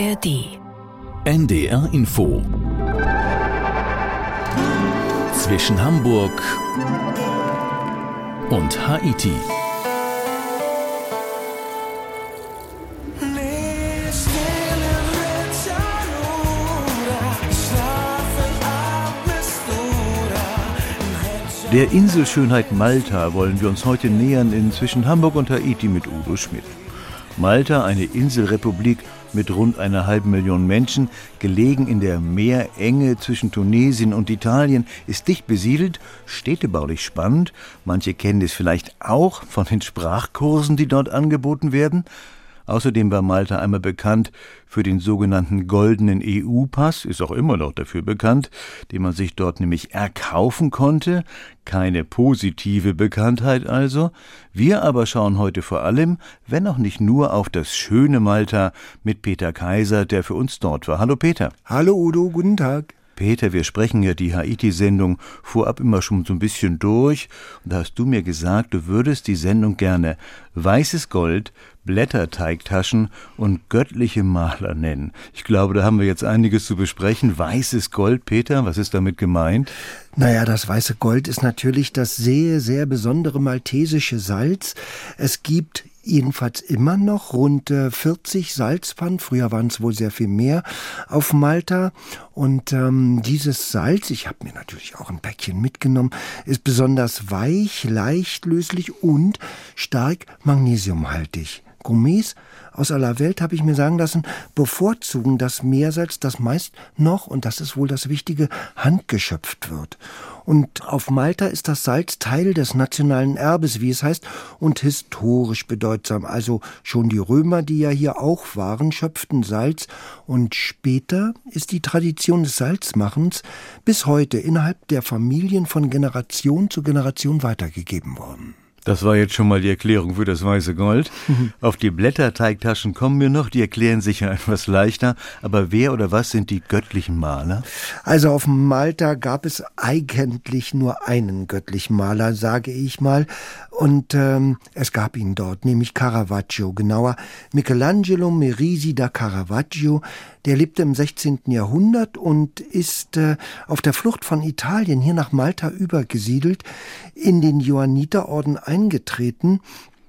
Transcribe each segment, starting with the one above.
ARD. NDR Info. Zwischen Hamburg und Haiti. Der Inselschönheit Malta wollen wir uns heute nähern in zwischen Hamburg und Haiti mit Udo Schmidt. Malta, eine Inselrepublik mit rund einer halben Million Menschen, gelegen in der Meerenge zwischen Tunesien und Italien, ist dicht besiedelt, städtebaulich spannend. Manche kennen es vielleicht auch von den Sprachkursen, die dort angeboten werden. Außerdem war Malta einmal bekannt für den sogenannten goldenen EU-Pass, ist auch immer noch dafür bekannt, den man sich dort nämlich erkaufen konnte. Keine positive Bekanntheit also. Wir aber schauen heute vor allem, wenn auch nicht nur, auf das schöne Malta mit Peter Kaiser, der für uns dort war. Hallo Peter. Hallo Udo, guten Tag. Peter, wir sprechen ja die Haiti-Sendung vorab immer schon so ein bisschen durch. Und da hast du mir gesagt, du würdest die Sendung gerne Weißes Gold, Blätterteigtaschen und göttliche Maler nennen. Ich glaube, da haben wir jetzt einiges zu besprechen. Weißes Gold, Peter, was ist damit gemeint? Naja, das weiße Gold ist natürlich das sehr, sehr besondere maltesische Salz. Es gibt jedenfalls immer noch rund 40 Salzpfannen, früher waren es wohl sehr viel mehr, auf Malta. Und ähm, dieses Salz, ich habe mir natürlich auch ein Päckchen mitgenommen, ist besonders weich, leicht löslich und stark magnesiumhaltig. Gourmets aus aller Welt, habe ich mir sagen lassen, bevorzugen das Meersalz, das meist noch, und das ist wohl das Wichtige, handgeschöpft wird. Und auf Malta ist das Salz Teil des nationalen Erbes, wie es heißt, und historisch bedeutsam. Also schon die Römer, die ja hier auch waren, schöpften Salz. Und später ist die Tradition des Salzmachens bis heute innerhalb der Familien von Generation zu Generation weitergegeben worden. Das war jetzt schon mal die Erklärung für das weiße Gold. Auf die Blätterteigtaschen kommen wir noch, die erklären sich ja etwas leichter. Aber wer oder was sind die göttlichen Maler? Also auf Malta gab es eigentlich nur einen göttlichen Maler, sage ich mal. Und ähm, es gab ihn dort, nämlich Caravaggio, genauer Michelangelo Merisi da Caravaggio. Der lebte im 16. Jahrhundert und ist äh, auf der Flucht von Italien hier nach Malta übergesiedelt, in den Johanniterorden eingetreten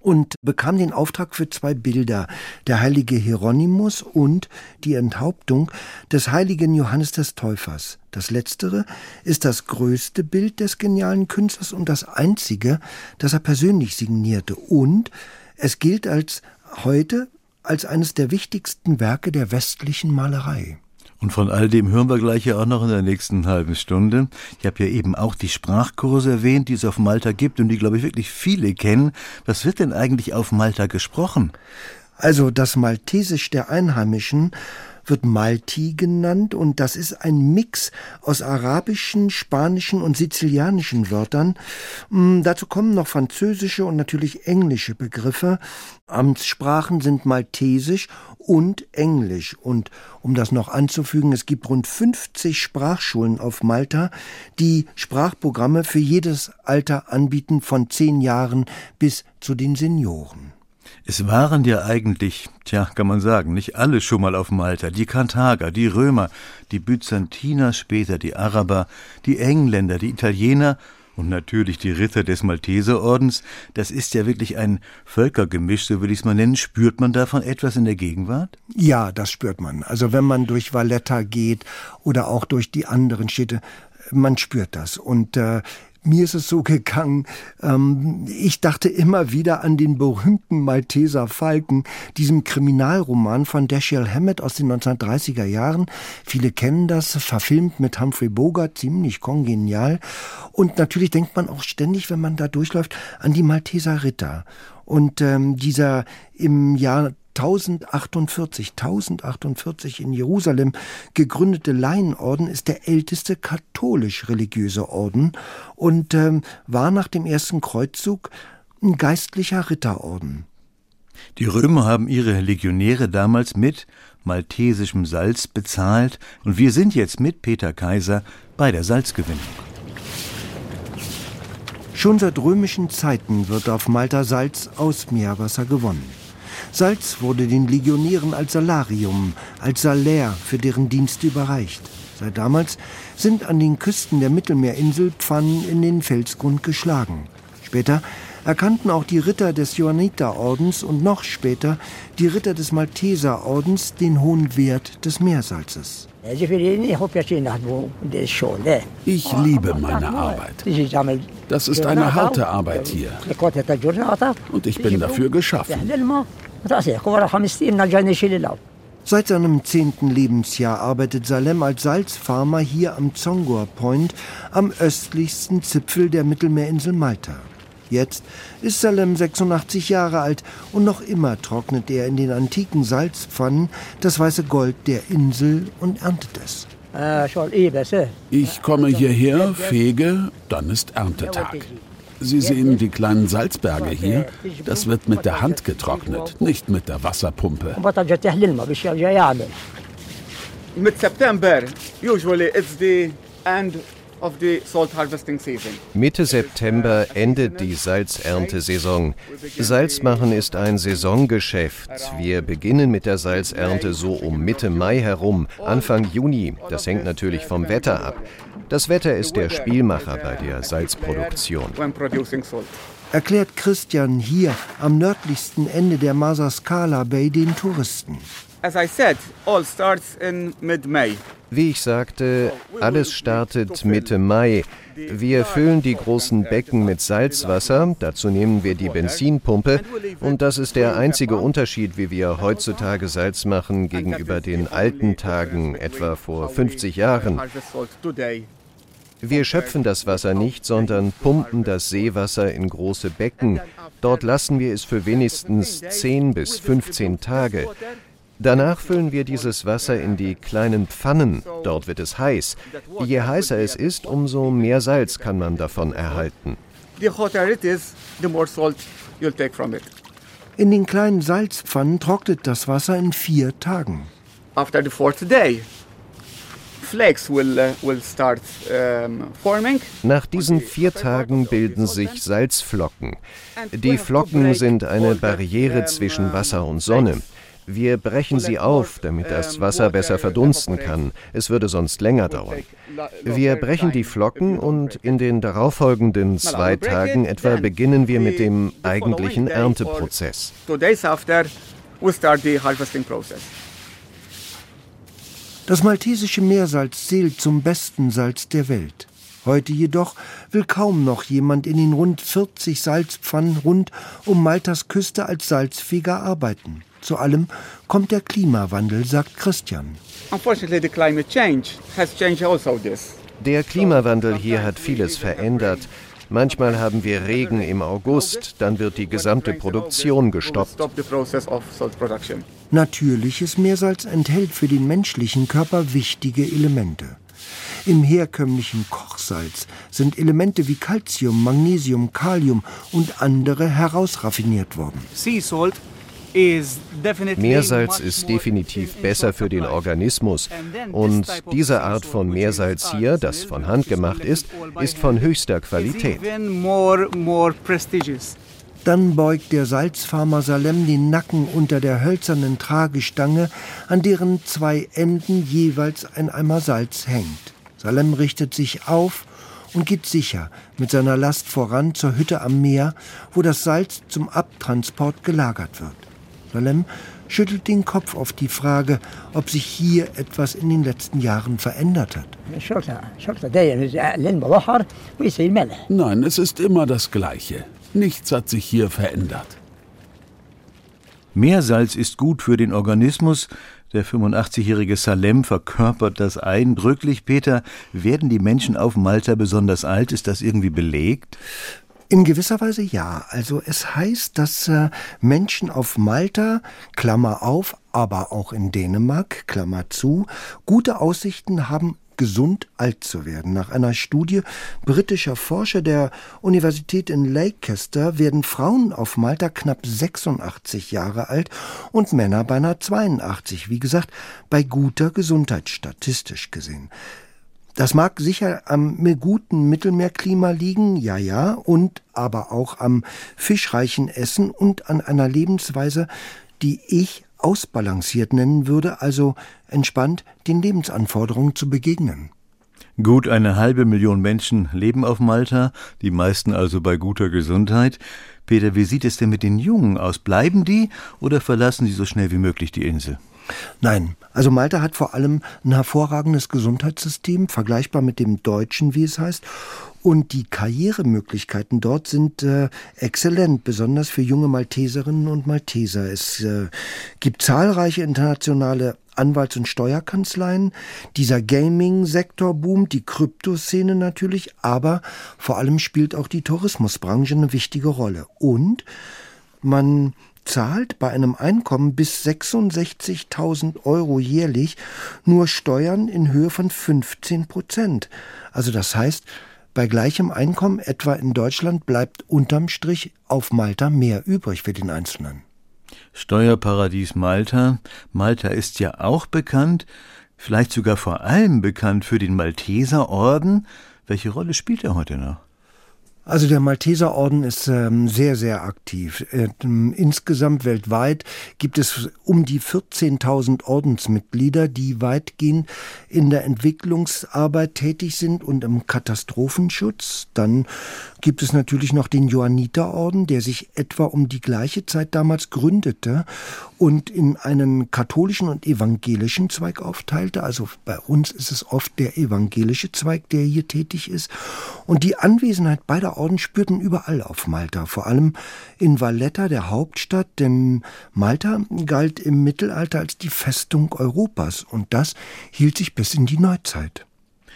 und bekam den Auftrag für zwei Bilder, der heilige Hieronymus und die Enthauptung des heiligen Johannes des Täufers. Das letztere ist das größte Bild des genialen Künstlers und das einzige, das er persönlich signierte und es gilt als heute als eines der wichtigsten Werke der westlichen Malerei. Und von all dem hören wir gleich ja auch noch in der nächsten halben Stunde. Ich habe ja eben auch die Sprachkurse erwähnt, die es auf Malta gibt und die, glaube ich, wirklich viele kennen. Was wird denn eigentlich auf Malta gesprochen? Also das Maltesisch der Einheimischen wird Malti genannt und das ist ein Mix aus arabischen, spanischen und sizilianischen Wörtern. Mm, dazu kommen noch französische und natürlich englische Begriffe. Amtssprachen sind Maltesisch und Englisch. Und um das noch anzufügen, es gibt rund 50 Sprachschulen auf Malta, die Sprachprogramme für jedes Alter anbieten, von zehn Jahren bis zu den Senioren. Es waren ja eigentlich, tja, kann man sagen, nicht alle schon mal auf Malta. Die Karthager, die Römer, die Byzantiner, später die Araber, die Engländer, die Italiener und natürlich die Ritter des Malteserordens. Das ist ja wirklich ein Völkergemisch, so würde ich es mal nennen. Spürt man davon etwas in der Gegenwart? Ja, das spürt man. Also wenn man durch Valletta geht oder auch durch die anderen Städte, man spürt das. Und äh, mir ist es so gegangen, ähm, ich dachte immer wieder an den berühmten Malteser Falken, diesem Kriminalroman von Dashiell Hammett aus den 1930er Jahren. Viele kennen das, verfilmt mit Humphrey Bogart, ziemlich kongenial. Und natürlich denkt man auch ständig, wenn man da durchläuft, an die Malteser Ritter. Und ähm, dieser im Jahr 1048, 1048 in Jerusalem gegründete Laienorden ist der älteste katholisch-religiöse Orden und ähm, war nach dem ersten Kreuzzug ein geistlicher Ritterorden. Die Römer haben ihre Legionäre damals mit maltesischem Salz bezahlt und wir sind jetzt mit Peter Kaiser bei der Salzgewinnung. Schon seit römischen Zeiten wird auf Malta Salz aus Meerwasser gewonnen. Salz wurde den Legionären als Salarium, als Salär für deren Dienste überreicht. Seit damals sind an den Küsten der Mittelmeerinsel Pfannen in den Felsgrund geschlagen. Später erkannten auch die Ritter des Johanniterordens und noch später die Ritter des Malteserordens den hohen Wert des Meersalzes. Ich liebe meine Arbeit. Das ist eine harte Arbeit hier. Und ich bin dafür geschaffen. Seit seinem zehnten Lebensjahr arbeitet Salem als Salzfarmer hier am Zongor Point, am östlichsten Zipfel der Mittelmeerinsel Malta. Jetzt ist Salem 86 Jahre alt und noch immer trocknet er in den antiken Salzpfannen das weiße Gold der Insel und erntet es. Ich komme hierher, fege, dann ist Erntetag. Sie sehen die kleinen Salzberge hier? Das wird mit der Hand getrocknet, nicht mit der Wasserpumpe. Mit September, usually it's the end Mitte September endet die Salzerntesaison. Salz machen ist ein Saisongeschäft. Wir beginnen mit der Salzernte so um Mitte Mai herum, Anfang Juni. Das hängt natürlich vom Wetter ab. Das Wetter ist der Spielmacher bei der Salzproduktion. Erklärt Christian hier am nördlichsten Ende der Masascala Bay den Touristen. As I said, all starts in mid-May. Wie ich sagte, alles startet Mitte Mai. Wir füllen die großen Becken mit Salzwasser, dazu nehmen wir die Benzinpumpe und das ist der einzige Unterschied, wie wir heutzutage Salz machen gegenüber den alten Tagen, etwa vor 50 Jahren. Wir schöpfen das Wasser nicht, sondern pumpen das Seewasser in große Becken. Dort lassen wir es für wenigstens 10 bis 15 Tage. Danach füllen wir dieses Wasser in die kleinen Pfannen. Dort wird es heiß. Je heißer es ist, umso mehr Salz kann man davon erhalten. In den kleinen Salzpfannen trocknet das Wasser in vier Tagen. After the fourth day, Nach diesen vier Tagen bilden sich Salzflocken. Die Flocken sind eine Barriere zwischen Wasser und Sonne. Wir brechen sie auf, damit das Wasser besser verdunsten kann. Es würde sonst länger dauern. Wir brechen die Flocken und in den darauffolgenden zwei Tagen etwa beginnen wir mit dem eigentlichen Ernteprozess. Das maltesische Meersalz zählt zum besten Salz der Welt. Heute jedoch will kaum noch jemand in den rund 40 Salzpfannen rund um Maltas Küste als Salzfeger arbeiten. Zu allem kommt der Klimawandel, sagt Christian. Also der Klimawandel hier hat vieles verändert. Manchmal haben wir Regen im August, dann wird die gesamte Produktion gestoppt. Natürliches Meersalz enthält für den menschlichen Körper wichtige Elemente. Im herkömmlichen Kochsalz sind Elemente wie Calcium, Magnesium, Kalium und andere herausraffiniert worden. Sea salt Meersalz ist definitiv besser für den Organismus. Und diese Art von Meersalz hier, das von Hand gemacht ist, ist von höchster Qualität. Dann beugt der Salzfarmer Salem den Nacken unter der hölzernen Tragestange, an deren zwei Enden jeweils ein Eimer Salz hängt. Salem richtet sich auf und geht sicher mit seiner Last voran zur Hütte am Meer, wo das Salz zum Abtransport gelagert wird. Salem schüttelt den Kopf auf die Frage, ob sich hier etwas in den letzten Jahren verändert hat. Nein, es ist immer das Gleiche. Nichts hat sich hier verändert. Meersalz ist gut für den Organismus. Der 85-jährige Salem verkörpert das eindrücklich. Peter, werden die Menschen auf Malta besonders alt? Ist das irgendwie belegt? In gewisser Weise ja. Also es heißt, dass äh, Menschen auf Malta, Klammer auf, aber auch in Dänemark, Klammer zu, gute Aussichten haben, gesund alt zu werden. Nach einer Studie britischer Forscher der Universität in Leicester werden Frauen auf Malta knapp 86 Jahre alt und Männer beinahe 82, wie gesagt, bei guter Gesundheit statistisch gesehen. Das mag sicher am guten Mittelmeerklima liegen, ja, ja, und aber auch am fischreichen Essen und an einer Lebensweise, die ich ausbalanciert nennen würde, also entspannt den Lebensanforderungen zu begegnen. Gut eine halbe Million Menschen leben auf Malta, die meisten also bei guter Gesundheit. Peter, wie sieht es denn mit den Jungen aus? Bleiben die oder verlassen sie so schnell wie möglich die Insel? Nein, also Malta hat vor allem ein hervorragendes Gesundheitssystem, vergleichbar mit dem deutschen, wie es heißt. Und die Karrieremöglichkeiten dort sind äh, exzellent, besonders für junge Malteserinnen und Malteser. Es äh, gibt zahlreiche internationale Anwalts- und Steuerkanzleien. Dieser Gaming-Sektor boomt, die Kryptoszene natürlich, aber vor allem spielt auch die Tourismusbranche eine wichtige Rolle. Und man zahlt bei einem Einkommen bis 66.000 Euro jährlich nur Steuern in Höhe von 15 Prozent. Also das heißt, bei gleichem Einkommen etwa in Deutschland bleibt unterm Strich auf Malta mehr übrig für den Einzelnen. Steuerparadies Malta. Malta ist ja auch bekannt, vielleicht sogar vor allem bekannt für den Malteserorden. Welche Rolle spielt er heute noch? Also der Malteserorden ist ähm, sehr, sehr aktiv. Ähm, insgesamt weltweit gibt es um die 14.000 Ordensmitglieder, die weitgehend in der Entwicklungsarbeit tätig sind und im Katastrophenschutz. Dann gibt es natürlich noch den Johanniterorden, der sich etwa um die gleiche Zeit damals gründete und in einen katholischen und evangelischen Zweig aufteilte. Also bei uns ist es oft der evangelische Zweig, der hier tätig ist. Und die Anwesenheit beider Orden spürten überall auf Malta, vor allem in Valletta, der Hauptstadt, denn Malta galt im Mittelalter als die Festung Europas und das hielt sich bis in die Neuzeit.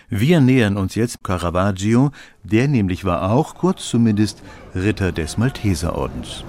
Wir nähern uns jetzt Caravaggio, der nämlich war auch, kurz zumindest, Ritter des Malteserordens.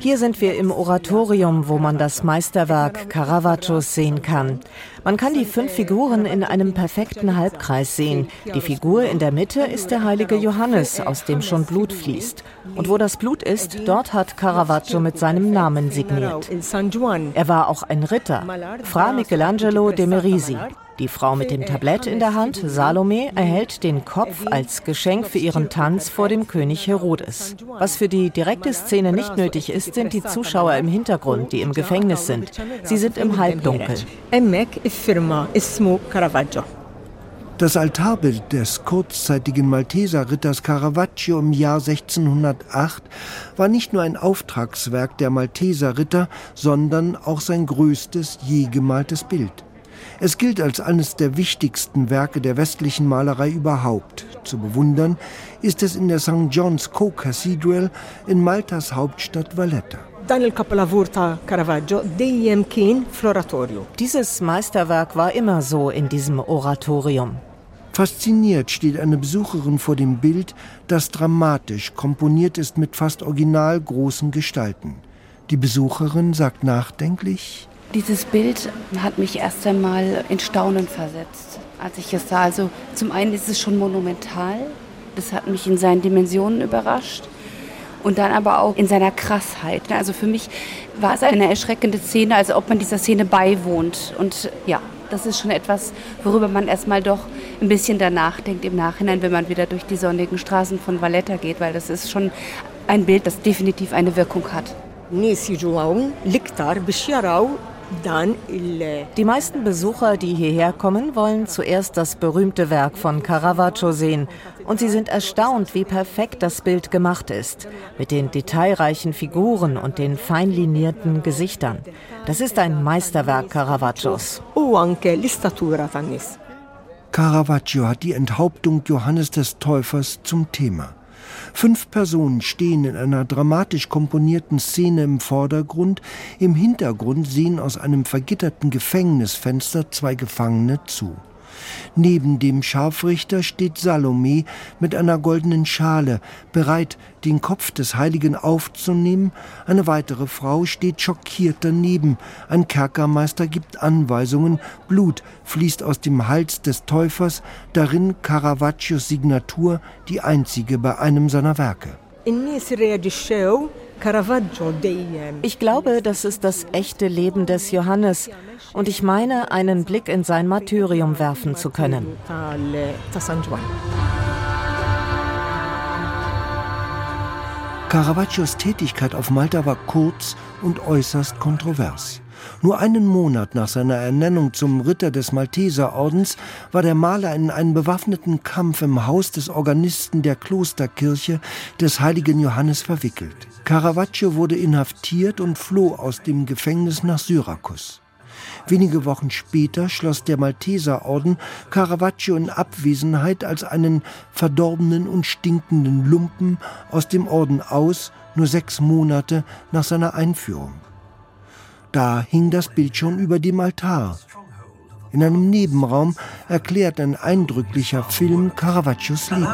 Hier sind wir im Oratorium, wo man das Meisterwerk Caravaggios sehen kann. Man kann die fünf Figuren in einem perfekten Halbkreis sehen. Die Figur in der Mitte ist der heilige Johannes, aus dem schon Blut fließt. Und wo das Blut ist, dort hat Caravaggio mit seinem Namen signiert. Er war auch ein Ritter, Fra Michelangelo de Merisi. Die Frau mit dem Tablett in der Hand, Salome, erhält den Kopf als Geschenk für ihren Tanz vor dem König Herodes. Was für die direkte Szene nicht nötig ist, sind die Zuschauer im Hintergrund, die im Gefängnis sind. Sie sind im Halbdunkel. Das Altarbild des kurzzeitigen Malteser Ritters Caravaggio im Jahr 1608 war nicht nur ein Auftragswerk der Malteser Ritter, sondern auch sein größtes je gemaltes Bild. Es gilt als eines der wichtigsten Werke der westlichen Malerei überhaupt. Zu bewundern ist es in der St. John's Co-Cathedral in Maltas Hauptstadt Valletta. Dieses Meisterwerk war immer so in diesem Oratorium. Fasziniert steht eine Besucherin vor dem Bild, das dramatisch komponiert ist mit fast original großen Gestalten. Die Besucherin sagt nachdenklich, dieses Bild hat mich erst einmal in Staunen versetzt, als ich es sah. Also zum einen ist es schon monumental, das hat mich in seinen Dimensionen überrascht und dann aber auch in seiner Krassheit. Also für mich war es eine erschreckende Szene, als ob man dieser Szene beiwohnt. Und ja, das ist schon etwas, worüber man erstmal doch ein bisschen danach denkt im Nachhinein, wenn man wieder durch die sonnigen Straßen von Valletta geht, weil das ist schon ein Bild, das definitiv eine Wirkung hat. Die meisten Besucher, die hierher kommen, wollen zuerst das berühmte Werk von Caravaggio sehen. Und sie sind erstaunt, wie perfekt das Bild gemacht ist. Mit den detailreichen Figuren und den feinlinierten Gesichtern. Das ist ein Meisterwerk Caravaggios. Caravaggio hat die Enthauptung Johannes des Täufers zum Thema. Fünf Personen stehen in einer dramatisch komponierten Szene im Vordergrund, im Hintergrund sehen aus einem vergitterten Gefängnisfenster zwei Gefangene zu. Neben dem Scharfrichter steht Salome mit einer goldenen Schale, bereit, den Kopf des Heiligen aufzunehmen. Eine weitere Frau steht schockiert daneben. Ein Kerkermeister gibt Anweisungen. Blut fließt aus dem Hals des Täufers, darin Caravaggios Signatur, die einzige bei einem seiner Werke. Ich glaube, das ist das echte Leben des Johannes und ich meine, einen Blick in sein Martyrium werfen zu können. Caravaggios Tätigkeit auf Malta war kurz und äußerst kontrovers. Nur einen Monat nach seiner Ernennung zum Ritter des Malteserordens war der Maler in einen bewaffneten Kampf im Haus des Organisten der Klosterkirche des heiligen Johannes verwickelt. Caravaggio wurde inhaftiert und floh aus dem Gefängnis nach Syrakus. Wenige Wochen später schloss der Malteserorden Caravaggio in Abwesenheit als einen verdorbenen und stinkenden Lumpen aus dem Orden aus, nur sechs Monate nach seiner Einführung. Da hing das Bild schon über dem Altar. In einem Nebenraum erklärt ein eindrücklicher Film Caravaggios Leben.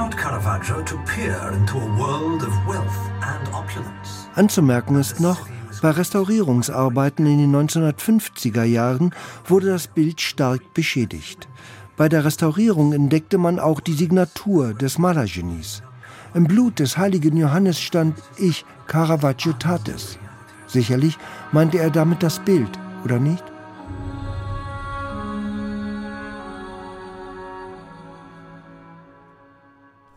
Anzumerken ist noch, bei Restaurierungsarbeiten in den 1950er Jahren wurde das Bild stark beschädigt. Bei der Restaurierung entdeckte man auch die Signatur des Malergenies. Im Blut des heiligen Johannes stand Ich, Caravaggio tat es. Sicherlich meinte er damit das Bild, oder nicht?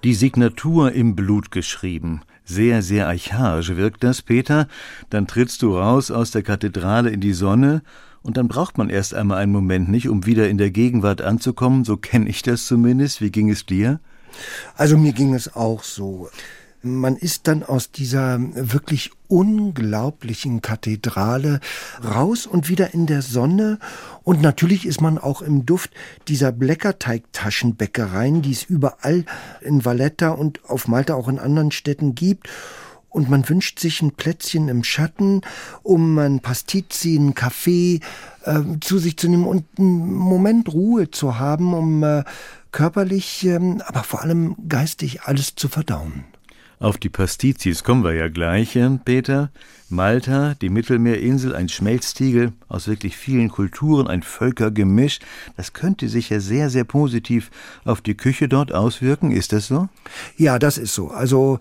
Die Signatur im Blut geschrieben. Sehr, sehr archaisch wirkt das, Peter. Dann trittst du raus aus der Kathedrale in die Sonne und dann braucht man erst einmal einen Moment nicht, um wieder in der Gegenwart anzukommen. So kenne ich das zumindest. Wie ging es dir? Also mir ging es auch so man ist dann aus dieser wirklich unglaublichen Kathedrale raus und wieder in der Sonne. Und natürlich ist man auch im Duft dieser Bleckerteigtaschenbäckereien, die es überall in Valletta und auf Malta auch in anderen Städten gibt und man wünscht sich ein Plätzchen im Schatten, um ein Pastizi, einen Kaffee äh, zu sich zu nehmen und einen Moment Ruhe zu haben, um äh, körperlich, äh, aber vor allem geistig alles zu verdauen. Auf die Pastizis kommen wir ja gleich, Peter. Malta, die Mittelmeerinsel, ein Schmelztiegel aus wirklich vielen Kulturen, ein Völkergemisch. Das könnte sich ja sehr, sehr positiv auf die Küche dort auswirken. Ist das so? Ja, das ist so. Also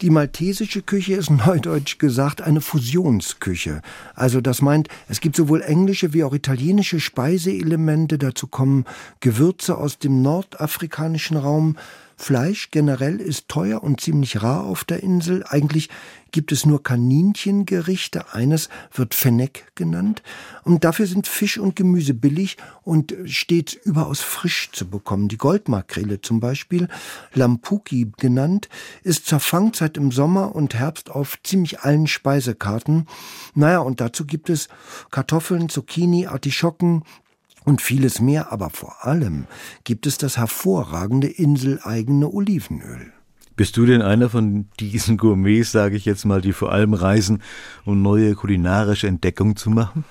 die maltesische Küche ist neudeutsch gesagt eine Fusionsküche. Also das meint, es gibt sowohl englische wie auch italienische Speiseelemente, dazu kommen Gewürze aus dem nordafrikanischen Raum, Fleisch generell ist teuer und ziemlich rar auf der Insel. Eigentlich gibt es nur Kaninchengerichte. Eines wird Fennec genannt. Und dafür sind Fisch und Gemüse billig und stets überaus frisch zu bekommen. Die Goldmakrele zum Beispiel, Lampuki genannt, ist zur Fangzeit im Sommer und Herbst auf ziemlich allen Speisekarten. Naja, und dazu gibt es Kartoffeln, Zucchini, Artischocken, und vieles mehr, aber vor allem gibt es das hervorragende inseleigene Olivenöl. Bist du denn einer von diesen Gourmets, sage ich jetzt mal, die vor allem reisen, um neue kulinarische Entdeckungen zu machen?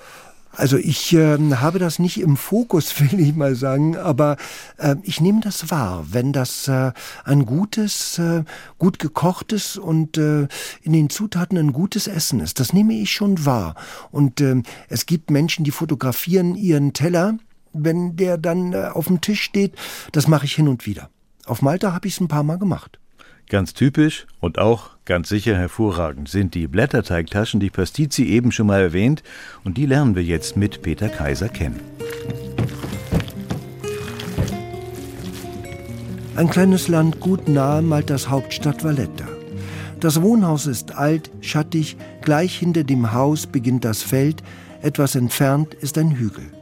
Also ich äh, habe das nicht im Fokus, will ich mal sagen, aber äh, ich nehme das wahr, wenn das äh, ein gutes, äh, gut gekochtes und äh, in den Zutaten ein gutes Essen ist. Das nehme ich schon wahr. Und äh, es gibt Menschen, die fotografieren ihren Teller wenn der dann äh, auf dem Tisch steht, das mache ich hin und wieder. Auf Malta habe ich es ein paar Mal gemacht. Ganz typisch und auch ganz sicher hervorragend sind die Blätterteigtaschen, die Pastizi eben schon mal erwähnt, und die lernen wir jetzt mit Peter Kaiser kennen. Ein kleines Land gut nahe Maltas Hauptstadt Valletta. Das Wohnhaus ist alt, schattig, gleich hinter dem Haus beginnt das Feld, etwas entfernt ist ein Hügel.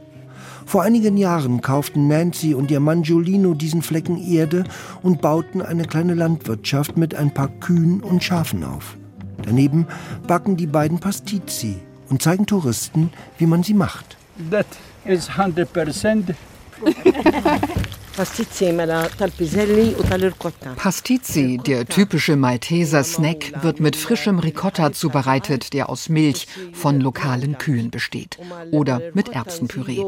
Vor einigen Jahren kauften Nancy und ihr Mann Giolino diesen Flecken Erde und bauten eine kleine Landwirtschaft mit ein paar Kühen und Schafen auf. Daneben backen die beiden Pastizi und zeigen Touristen, wie man sie macht. That is 100% Pastizi, der typische Malteser Snack, wird mit frischem Ricotta zubereitet, der aus Milch von lokalen Kühen besteht. Oder mit Erbsenpüree.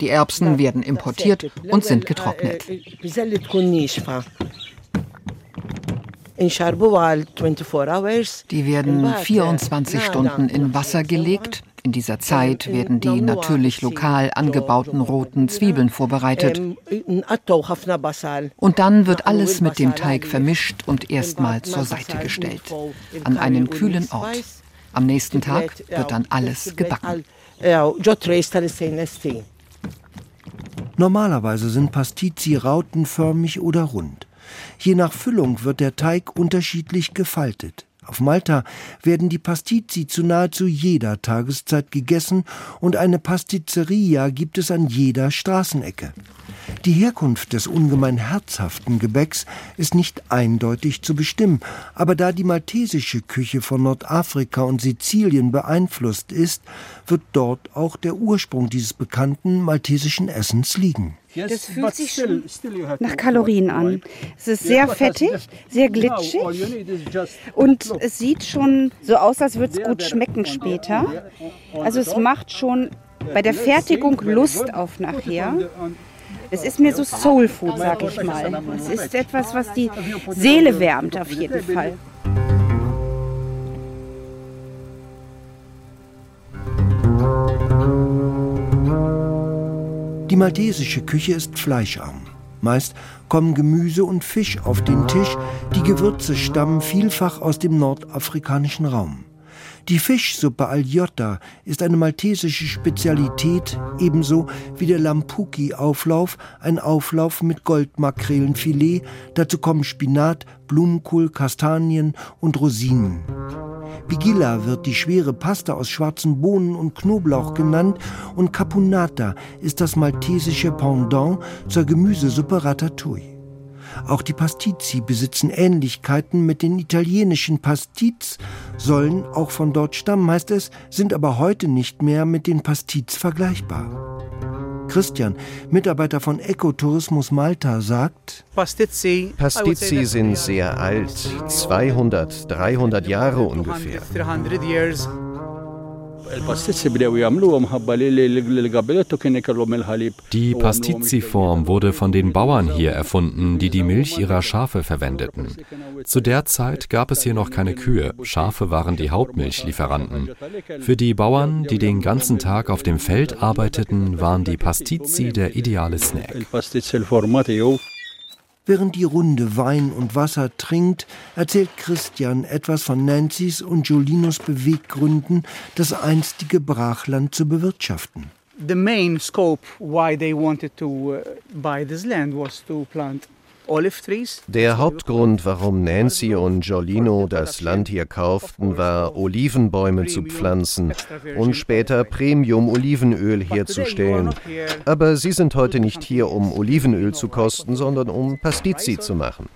Die Erbsen werden importiert und sind getrocknet. Die werden 24 Stunden in Wasser gelegt, In dieser Zeit werden die natürlich lokal angebauten roten Zwiebeln vorbereitet. Und dann wird alles mit dem Teig vermischt und erstmal zur Seite gestellt. An einen kühlen Ort. Am nächsten Tag wird dann alles gebacken. Normalerweise sind Pastizi rautenförmig oder rund. Je nach Füllung wird der Teig unterschiedlich gefaltet. Auf Malta werden die Pastizi zu nahezu jeder Tageszeit gegessen und eine Pasticceria gibt es an jeder Straßenecke. Die Herkunft des ungemein herzhaften Gebäcks ist nicht eindeutig zu bestimmen, aber da die maltesische Küche von Nordafrika und Sizilien beeinflusst ist, wird dort auch der Ursprung dieses bekannten maltesischen Essens liegen. Das fühlt sich schon nach Kalorien an. Es ist sehr fettig, sehr glitschig und es sieht schon so aus, als würde es gut schmecken später. Also es macht schon bei der Fertigung Lust auf nachher. Es ist mir so Soul Food, sag ich mal. Es ist etwas, was die Seele wärmt auf jeden Fall. Die maltesische Küche ist fleischarm. Meist kommen Gemüse und Fisch auf den Tisch, die Gewürze stammen vielfach aus dem nordafrikanischen Raum. Die Fischsuppe Algiotta ist eine maltesische Spezialität, ebenso wie der Lampuki-Auflauf, ein Auflauf mit Goldmakrelenfilet. Dazu kommen Spinat, Blumenkohl, Kastanien und Rosinen. Vigilla wird die schwere Pasta aus schwarzen Bohnen und Knoblauch genannt und Capunata ist das maltesische Pendant zur Gemüsesuppe Ratatouille. Auch die Pastizi besitzen Ähnlichkeiten mit den italienischen Pastiz, sollen auch von dort stammen, heißt es, sind aber heute nicht mehr mit den Pastiz vergleichbar. Christian, Mitarbeiter von Ecotourismus Malta, sagt, Pastizi, Pastizi sind sehr alt, 200, 300 Jahre ungefähr. Die Pastiziform wurde von den Bauern hier erfunden, die die Milch ihrer Schafe verwendeten. Zu der Zeit gab es hier noch keine Kühe, Schafe waren die Hauptmilchlieferanten. Für die Bauern, die den ganzen Tag auf dem Feld arbeiteten, waren die Pastizi der ideale Snack. Während die Runde Wein und Wasser trinkt, erzählt Christian etwas von Nancy's und Jolinos Beweggründen, das einstige Brachland zu bewirtschaften. The main scope why they wanted to uh, buy this land was to plant der Hauptgrund, warum Nancy und Giolino das Land hier kauften, war, Olivenbäume zu pflanzen und später Premium-Olivenöl herzustellen. Aber sie sind heute nicht hier, um Olivenöl zu kosten, sondern um Pastizi zu machen.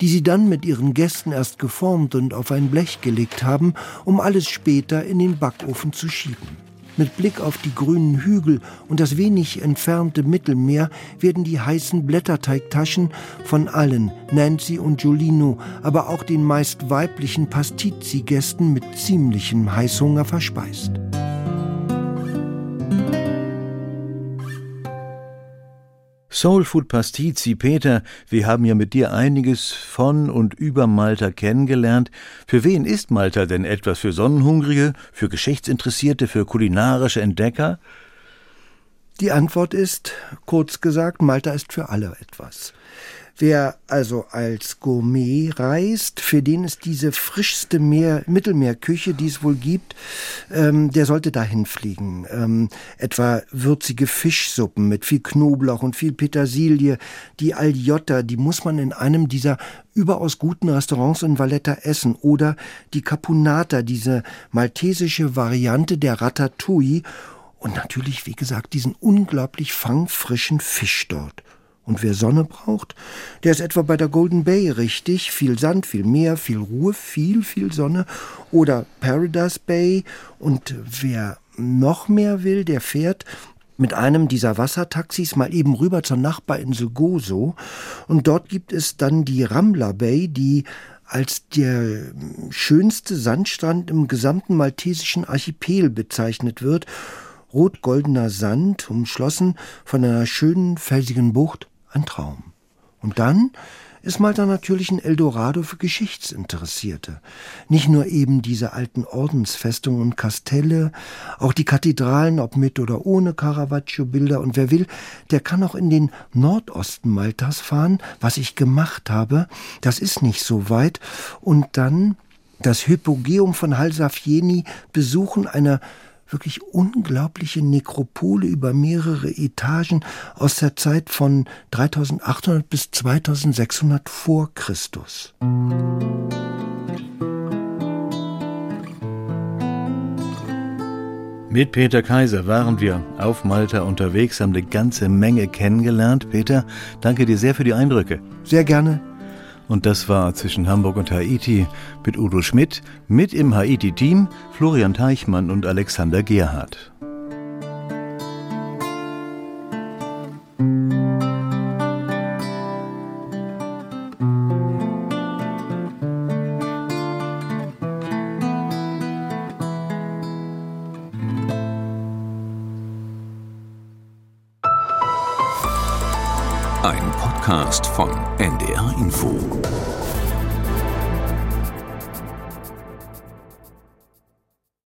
Die sie dann mit ihren Gästen erst geformt und auf ein Blech gelegt haben, um alles später in den Backofen zu schieben. Mit Blick auf die grünen Hügel und das wenig entfernte Mittelmeer werden die heißen Blätterteigtaschen von allen, Nancy und Giolino, aber auch den meist weiblichen Pastizi-Gästen mit ziemlichem Heißhunger verspeist. Soulfood Pastizi, Peter, wir haben ja mit dir einiges von und über Malta kennengelernt. Für wen ist Malta denn etwas? Für Sonnenhungrige, für Geschichtsinteressierte, für kulinarische Entdecker? Die Antwort ist, kurz gesagt, Malta ist für alle etwas. Wer also als Gourmet reist, für den ist diese frischste Meer, Mittelmeerküche, die es wohl gibt, ähm, der sollte dahin fliegen. Ähm, etwa würzige Fischsuppen mit viel Knoblauch und viel Petersilie, die Algiotta, die muss man in einem dieser überaus guten Restaurants in Valletta essen. Oder die Capunata, diese maltesische Variante der Ratatouille. Und natürlich, wie gesagt, diesen unglaublich fangfrischen Fisch dort. Und wer Sonne braucht, der ist etwa bei der Golden Bay richtig. Viel Sand, viel Meer, viel Ruhe, viel, viel Sonne. Oder Paradise Bay. Und wer noch mehr will, der fährt mit einem dieser Wassertaxis mal eben rüber zur Nachbarinsel Gozo. Und dort gibt es dann die Rambla Bay, die als der schönste Sandstrand im gesamten maltesischen Archipel bezeichnet wird. Rot-goldener Sand, umschlossen von einer schönen felsigen Bucht ein Traum. Und dann ist Malta natürlich ein Eldorado für Geschichtsinteressierte. Nicht nur eben diese alten Ordensfestungen und Kastelle, auch die Kathedralen, ob mit oder ohne Caravaggio-Bilder. Und wer will, der kann auch in den Nordosten Maltas fahren, was ich gemacht habe. Das ist nicht so weit. Und dann das Hypogeum von Halsafieni besuchen, einer wirklich unglaubliche Nekropole über mehrere Etagen aus der Zeit von 3800 bis 2600 vor Christus. Mit Peter Kaiser waren wir auf Malta unterwegs, haben eine ganze Menge kennengelernt. Peter, danke dir sehr für die Eindrücke. Sehr gerne. Und das war zwischen Hamburg und Haiti mit Udo Schmidt, mit im Haiti-Team Florian Teichmann und Alexander Gerhardt.